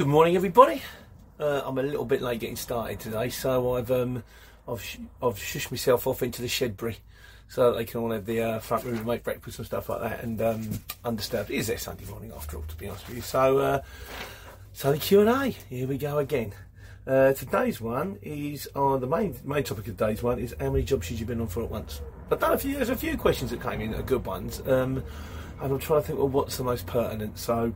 Good morning, everybody. Uh, I'm a little bit late getting started today, so I've um, I've sh- I've shushed myself off into the shedbury so that they can all have the uh, front room and make breakfast and stuff like that, and um, undisturbed. It is their Sunday morning after all, to be honest with you. So, uh, so the Q and A. Here we go again. Uh, today's one is on the main main topic of today's one is how many jobs should you been on for at once? I've done a few. There's a few questions that came in that are good ones, um, and I'm trying to think, well, what's the most pertinent? So.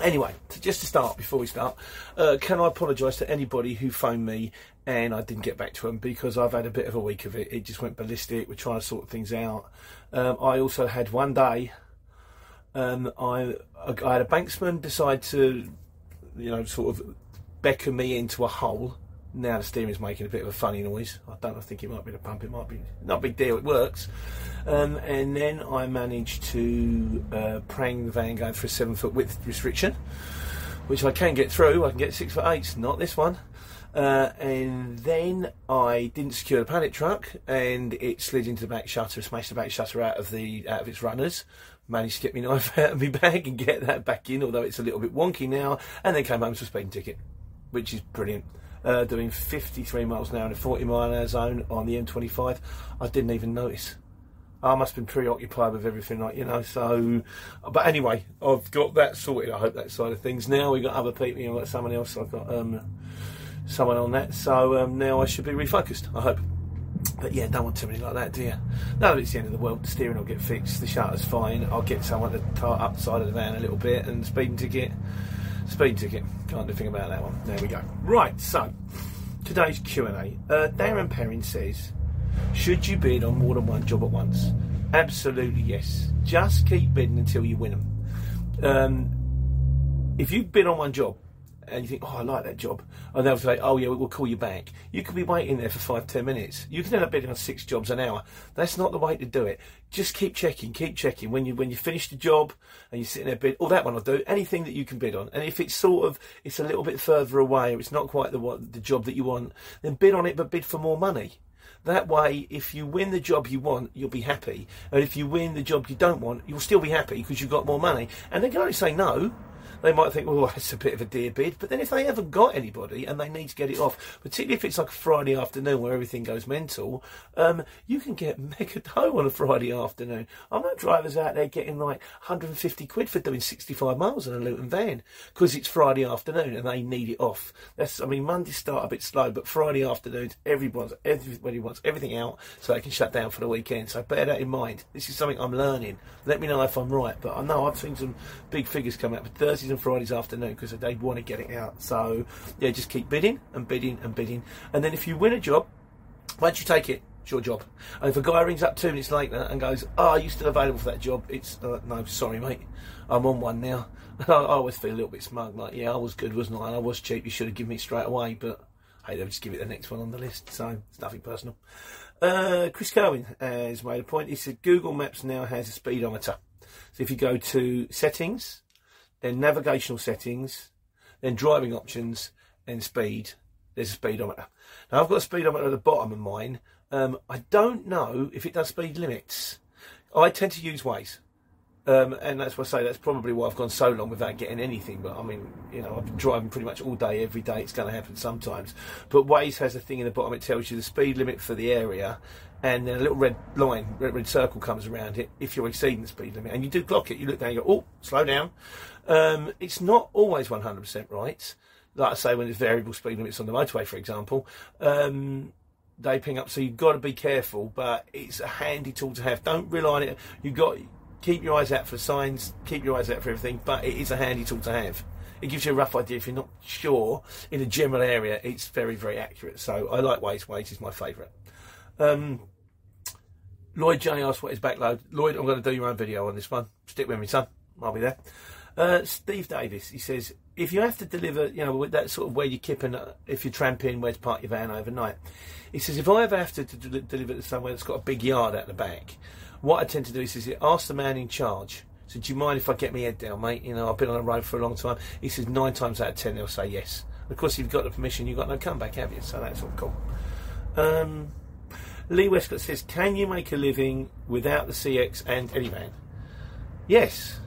Anyway, to, just to start, before we start, uh, can I apologise to anybody who phoned me and I didn't get back to them because I've had a bit of a week of it. It just went ballistic. We're trying to sort things out. Um, I also had one day. Um, I I had a banksman decide to, you know, sort of beckon me into a hole. Now the steering's making a bit of a funny noise. I don't I think it might be the pump. It might be not a big deal. It works. Um, and then I managed to uh, prang the van going for a seven foot width restriction, which I can get through. I can get six foot eight. Not this one. Uh, and then I didn't secure the pallet truck, and it slid into the back shutter, smashed the back shutter out of the out of its runners. Managed to get my knife out of my bag and get that back in, although it's a little bit wonky now. And then came home to a speeding ticket, which is brilliant. Uh, doing 53 miles an hour in a 40 mile an hour zone on the M25. I didn't even notice. I must have been preoccupied with everything, like you know. So, but anyway, I've got that sorted. I hope that side of things. Now we've got other people. You know, got someone else. I've got um, someone on that. So um, now I should be refocused. I hope. But yeah, don't want too many like that, do you? No, it's the end of the world. The steering will get fixed. The shutter's fine. I'll get someone to tie up side of the van a little bit and speeding ticket. Speeding ticket. Can't do anything about that one. There we go. Right. So today's Q and A. Uh, Darren Perrin says, "Should you bid on more than one job at once?" Absolutely yes. Just keep bidding until you win them. Um, if you bid on one job and you think, oh, I like that job, and they'll say, oh, yeah, we'll call you back. You could be waiting there for five, ten minutes. You can end up bidding on six jobs an hour. That's not the way to do it. Just keep checking, keep checking. When you when you finish the job and you're sitting there bid, oh, that one I'll do. Anything that you can bid on, and if it's sort of it's a little bit further away or it's not quite the what, the job that you want, then bid on it, but bid for more money. That way, if you win the job you want, you'll be happy. And if you win the job you don't want, you'll still be happy because you've got more money. And they can only say no they might think, well, that's a bit of a dear bid. But then if they haven't got anybody and they need to get it off, particularly if it's like a Friday afternoon where everything goes mental, um, you can get mega dough on a Friday afternoon. I know drivers out there getting like 150 quid for doing 65 miles in a Luton van because it's Friday afternoon and they need it off. That's, I mean, Mondays start a bit slow, but Friday afternoons, everyone's, everybody wants everything out so they can shut down for the weekend. So bear that in mind. This is something I'm learning. Let me know if I'm right. But I know I've seen some big figures come out. But Thursdays and Fridays afternoon because they want to get it out. So yeah, just keep bidding and bidding and bidding, and then if you win a job, once you take it, it's your job. And if a guy rings up two minutes later and goes, "Oh, are you still available for that job?" It's uh, no, sorry, mate, I'm on one now. I, always feel a little bit smug, like yeah, I was good, wasn't I? I was cheap. You should have given me straight away, but hey, they'll just give it the next one on the list. So it's nothing personal. Uh, Chris Cohen has made a point. He said Google Maps now has a speedometer. So if you go to settings, then navigational settings, then driving options, then speed. There's a speedometer. Now I've got a speedometer at the bottom of mine. Um, I don't know if it does speed limits. I tend to use Waze. Um, and that's why I say that's probably why I've gone so long without getting anything. But I mean, you know, I've been driving pretty much all day, every day. It's going to happen sometimes. But Waze has a thing in the bottom. It tells you the speed limit for the area, and then a little red line, red, red circle comes around it if you're exceeding the speed limit. And you do clock it. You look down, you go, oh, slow down. Um, it's not always 100% right. Like I say, when there's variable speed limits on the motorway, for example. Um, they ping up, so you've got to be careful. But it's a handy tool to have. Don't rely on it. You've got keep your eyes out for signs, keep your eyes out for everything, but it is a handy tool to have. It gives you a rough idea if you're not sure in a general area. It's very, very accurate. So I like Waze. Waze is my favourite. Um, Lloyd J asked what is backload. Lloyd, I'm going to do your own video on this one. Stick with me, son. I'll be there. Uh, Steve Davis, he says, if you have to deliver, you know, that sort of where you're kipping, uh, if you're tramping, where to park your van overnight. He says, if I ever have to, to deliver to somewhere that's got a big yard at the back, what I tend to do is, is ask the man in charge. So, do you mind if I get my head down, mate? You know, I've been on the road for a long time. He says nine times out of ten they'll say yes. Of course, if you've got the permission, you've got no comeback, have you? So that's all cool. Um, Lee Westcott says, can you make a living without the CX and Anyvan? Yes.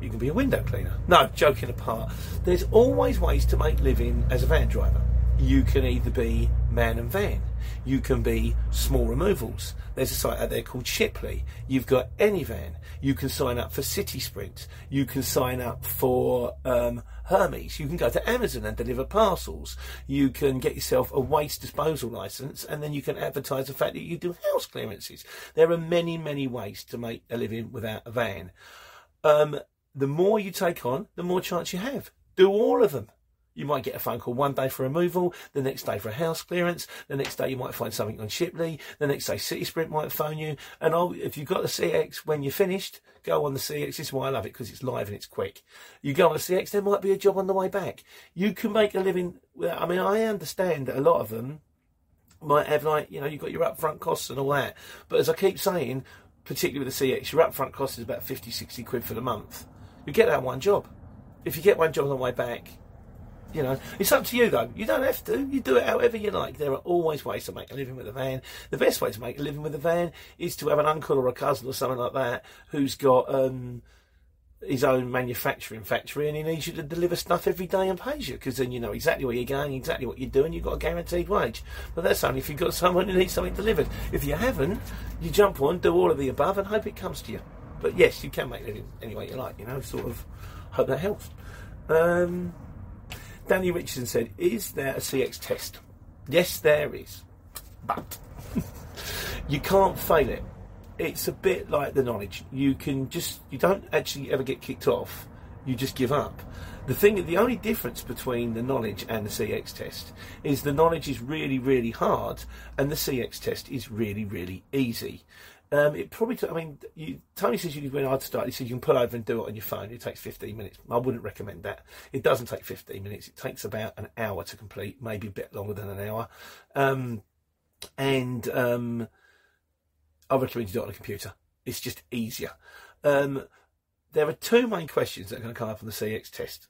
You can be a window cleaner. No, joking apart. There's always ways to make living as a van driver. You can either be man and van you can be small removals. There's a site out there called Shiply. You've got Anyvan. You can sign up for City Sprint. You can sign up for um, Hermes. You can go to Amazon and deliver parcels. You can get yourself a waste disposal license and then you can advertise the fact that you do house clearances. There are many, many ways to make a living without a van. Um, the more you take on, the more chance you have. Do all of them. You might get a phone call one day for removal, the next day for a house clearance, the next day you might find something on Shiply, the next day City Sprint might phone you. And oh, if you've got the CX when you're finished, go on the CX. This is why I love it because it's live and it's quick. You go on the CX, there might be a job on the way back. You can make a living. I mean, I understand that a lot of them might have like, you know, you've got your upfront costs and all that. But as I keep saying, particularly with the CX, your upfront cost is about 50, 60 quid for the month. You get that one job. If you get one job on the way back, you know, it's up to you though. You don't have to. You do it however you like. There are always ways to make a living with a van. The best way to make a living with a van is to have an uncle or a cousin or something like that who's got um, his own manufacturing factory and he needs you to deliver stuff every day and pays you because then you know exactly where you're going, exactly what you're doing. You've got a guaranteed wage. But that's only if you've got someone who needs something delivered. If you haven't, you jump on, do all of the above, and hope it comes to you. But yes, you can make it any way you like. You know, sort of. Hope that helps. Um, Danny Richardson said, Is there a CX test? Yes, there is. But you can't fail it. It's a bit like the knowledge. You can just, you don't actually ever get kicked off. You just give up. The thing, the only difference between the knowledge and the CX test is the knowledge is really, really hard, and the CX test is really, really easy. Um, it probably, took, I mean, you, Tony says you when I'd start, he says you can pull over and do it on your phone. It takes 15 minutes. I wouldn't recommend that. It doesn't take 15 minutes. It takes about an hour to complete, maybe a bit longer than an hour. Um, and um, I recommend you do it on a computer. It's just easier. Um, there are two main questions that are going to come up on the CX test.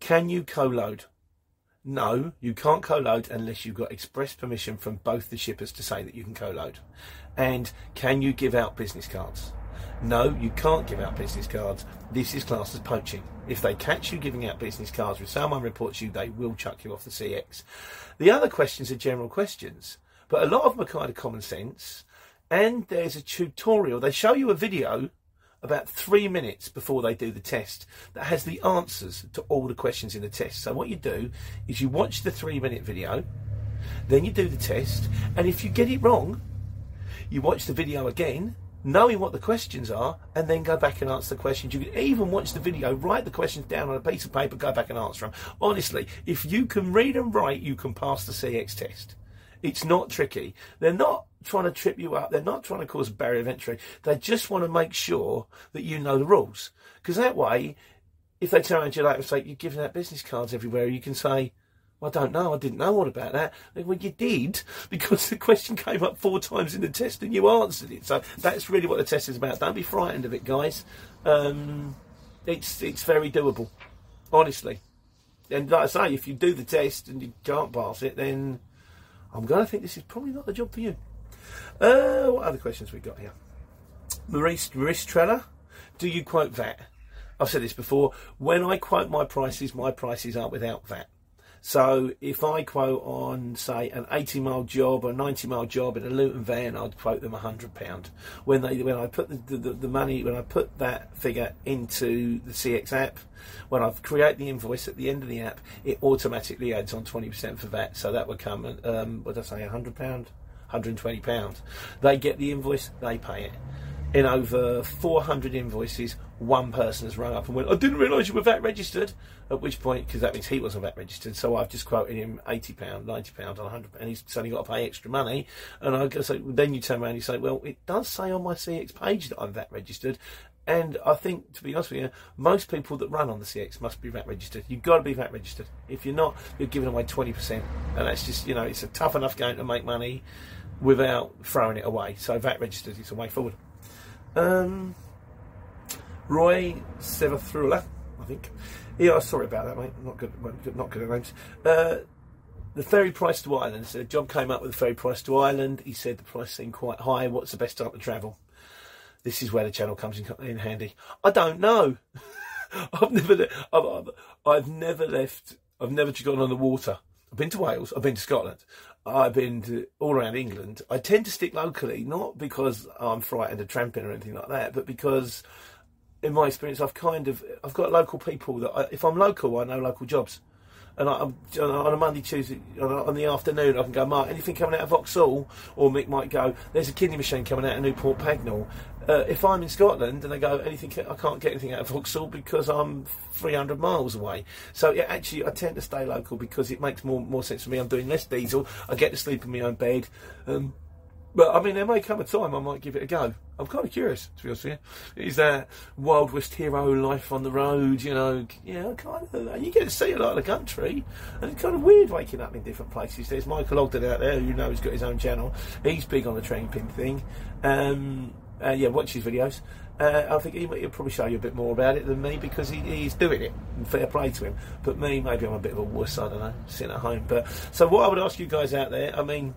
Can you co-load? No, you can't co-load unless you've got express permission from both the shippers to say that you can co-load. And can you give out business cards? No, you can't give out business cards. This is classed as poaching. If they catch you giving out business cards, if someone reports you, they will chuck you off the CX. The other questions are general questions, but a lot of them are kind of common sense. And there's a tutorial. They show you a video about three minutes before they do the test that has the answers to all the questions in the test. So what you do is you watch the three minute video, then you do the test, and if you get it wrong, you watch the video again, knowing what the questions are, and then go back and answer the questions. You can even watch the video, write the questions down on a piece of paper, go back and answer them. Honestly, if you can read and write, you can pass the CX test. It's not tricky. They're not trying to trip you up. They're not trying to cause a barrier of entry. They just want to make sure that you know the rules. Because that way, if they turn around to you later and say, you're giving out business cards everywhere, you can say, I don't know. I didn't know all about that. Well, you did because the question came up four times in the test and you answered it. So that's really what the test is about. Don't be frightened of it, guys. Um, it's it's very doable, honestly. And like I say, if you do the test and you can't pass it, then I'm going to think this is probably not the job for you. Uh, what other questions we got here? Maurice, Maurice do you quote VAT? I've said this before. When I quote my prices, my prices aren't without VAT. So if I quote on, say, an 80 mile job or a 90 mile job in a Luton van, I'd quote them £100. When they when I put the, the, the, money, when I put that figure into the CX app, when I create the invoice at the end of the app, it automatically adds on 20% for VAT. So that would come, um, what did I say, £100? £120. They get the invoice, they pay it. In over 400 invoices, one person has rung up and went, I didn't realise you were VAT registered. At which point, because that means he wasn't VAT registered, so I've just quoted him £80, £90 on 100 and he's suddenly got to pay extra money. And I go, so then you turn around and you say, well, it does say on my CX page that I'm VAT registered. And I think, to be honest with you, most people that run on the CX must be VAT registered. You've got to be VAT registered. If you're not, you're giving away 20%. And that's just, you know, it's a tough enough game to make money without throwing it away. So VAT registered is a way forward. Um, Roy Sevathrula, I think. Yeah, sorry about that, mate. Not good, not good at names. Uh, the ferry price to Ireland. So John came up with the ferry price to Ireland. He said the price seemed quite high. What's the best time to travel? This is where the channel comes in, in handy. I don't know. I've never, I've, I've, never left. I've never gone on the water. I've been to Wales. I've been to Scotland. I've been to all around England. I tend to stick locally, not because I'm frightened of tramping or anything like that, but because, in my experience, I've kind of I've got local people that I, if I'm local, I know local jobs. And I, on a Monday, Tuesday, on, the afternoon, I can go, Mark, anything coming out of Vauxhall? Or Mick might go, there's a kidney machine coming out of Newport Pagnell uh, if I'm in Scotland and they go anything, I can't get anything out of Vauxhall because I'm 300 miles away. So yeah, actually, I tend to stay local because it makes more more sense for me. I'm doing less diesel. I get to sleep in my own bed. Um, but I mean, there may come a time I might give it a go. I'm kind of curious, to be honest with you. Is that Wild West hero life on the road? You know, yeah, kind of. You get to see a lot of the country, and it's kind of weird waking up in different places. There's Michael Ogden out there, you know, he's got his own channel. He's big on the tramping thing. Um, uh, yeah, watch his videos. Uh, I think he, will probably show you a bit more about it than me because he, he's doing it. Fair play to him. But me, maybe I'm a bit of a wuss. I don't know, sitting at home. But so what I would ask you guys out there, I mean.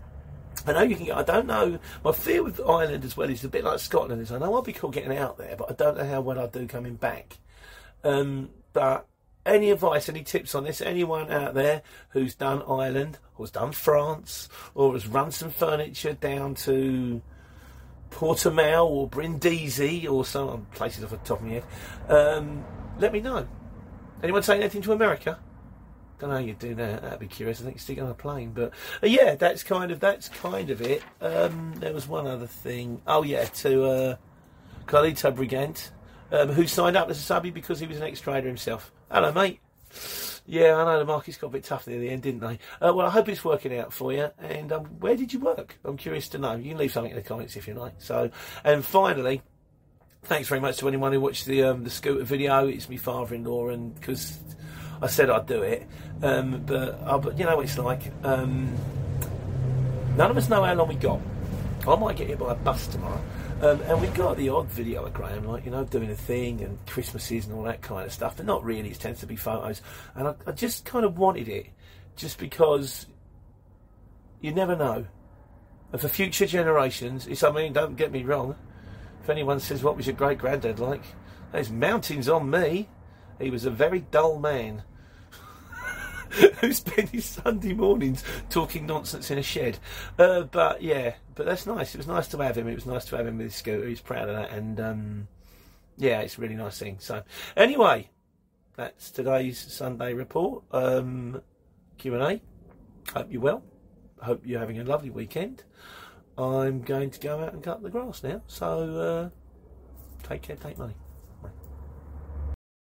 I know you can. get. I don't know. My fear with Ireland as well is a bit like Scotland. Is I know I'll be cool getting out there, but I don't know how well I do coming back. Um, but any advice, any tips on this? Anyone out there who's done Ireland, or has done France, or has run some furniture down to Portimao or Brindisi or some places off the top of my head, um, let me know. Anyone say anything to America? Don't know how you do that. That'd be curious. I think you stick on a plane, but uh, yeah, that's kind of that's kind of it. Um, there was one other thing. Oh yeah, to uh, Carlito Brigant, um, who signed up as a subby because he was an ex-trader himself. Hello, mate. Yeah, I know the market's got a bit tough near the end, didn't they? Uh, well, I hope it's working out for you. And um, where did you work? I'm curious to know. You can leave something in the comments if you like. So, and finally, thanks very much to anyone who watched the um, the scooter video. It's my father-in-law, and because I said I'd do it, um, but, uh, but you know what it's like. Um, none of us know how long we got. I might get hit by a bus tomorrow. Um, and we got the odd video of Graham, like, you know, doing a thing and Christmases and all that kind of stuff, but not really. It tends to be photos. And I, I just kind of wanted it just because you never know. And for future generations, it's, I mean, don't get me wrong. If anyone says, What was your great granddad like? There's mountains on me. He was a very dull man. who spent his Sunday mornings talking nonsense in a shed. Uh, but yeah, but that's nice. It was nice to have him. It was nice to have him with his scooter. He's proud of that, and um, yeah, it's a really nice thing. So anyway, that's today's Sunday report. Um, Q and A. Hope you're well. Hope you're having a lovely weekend. I'm going to go out and cut the grass now. So uh, take care, take money.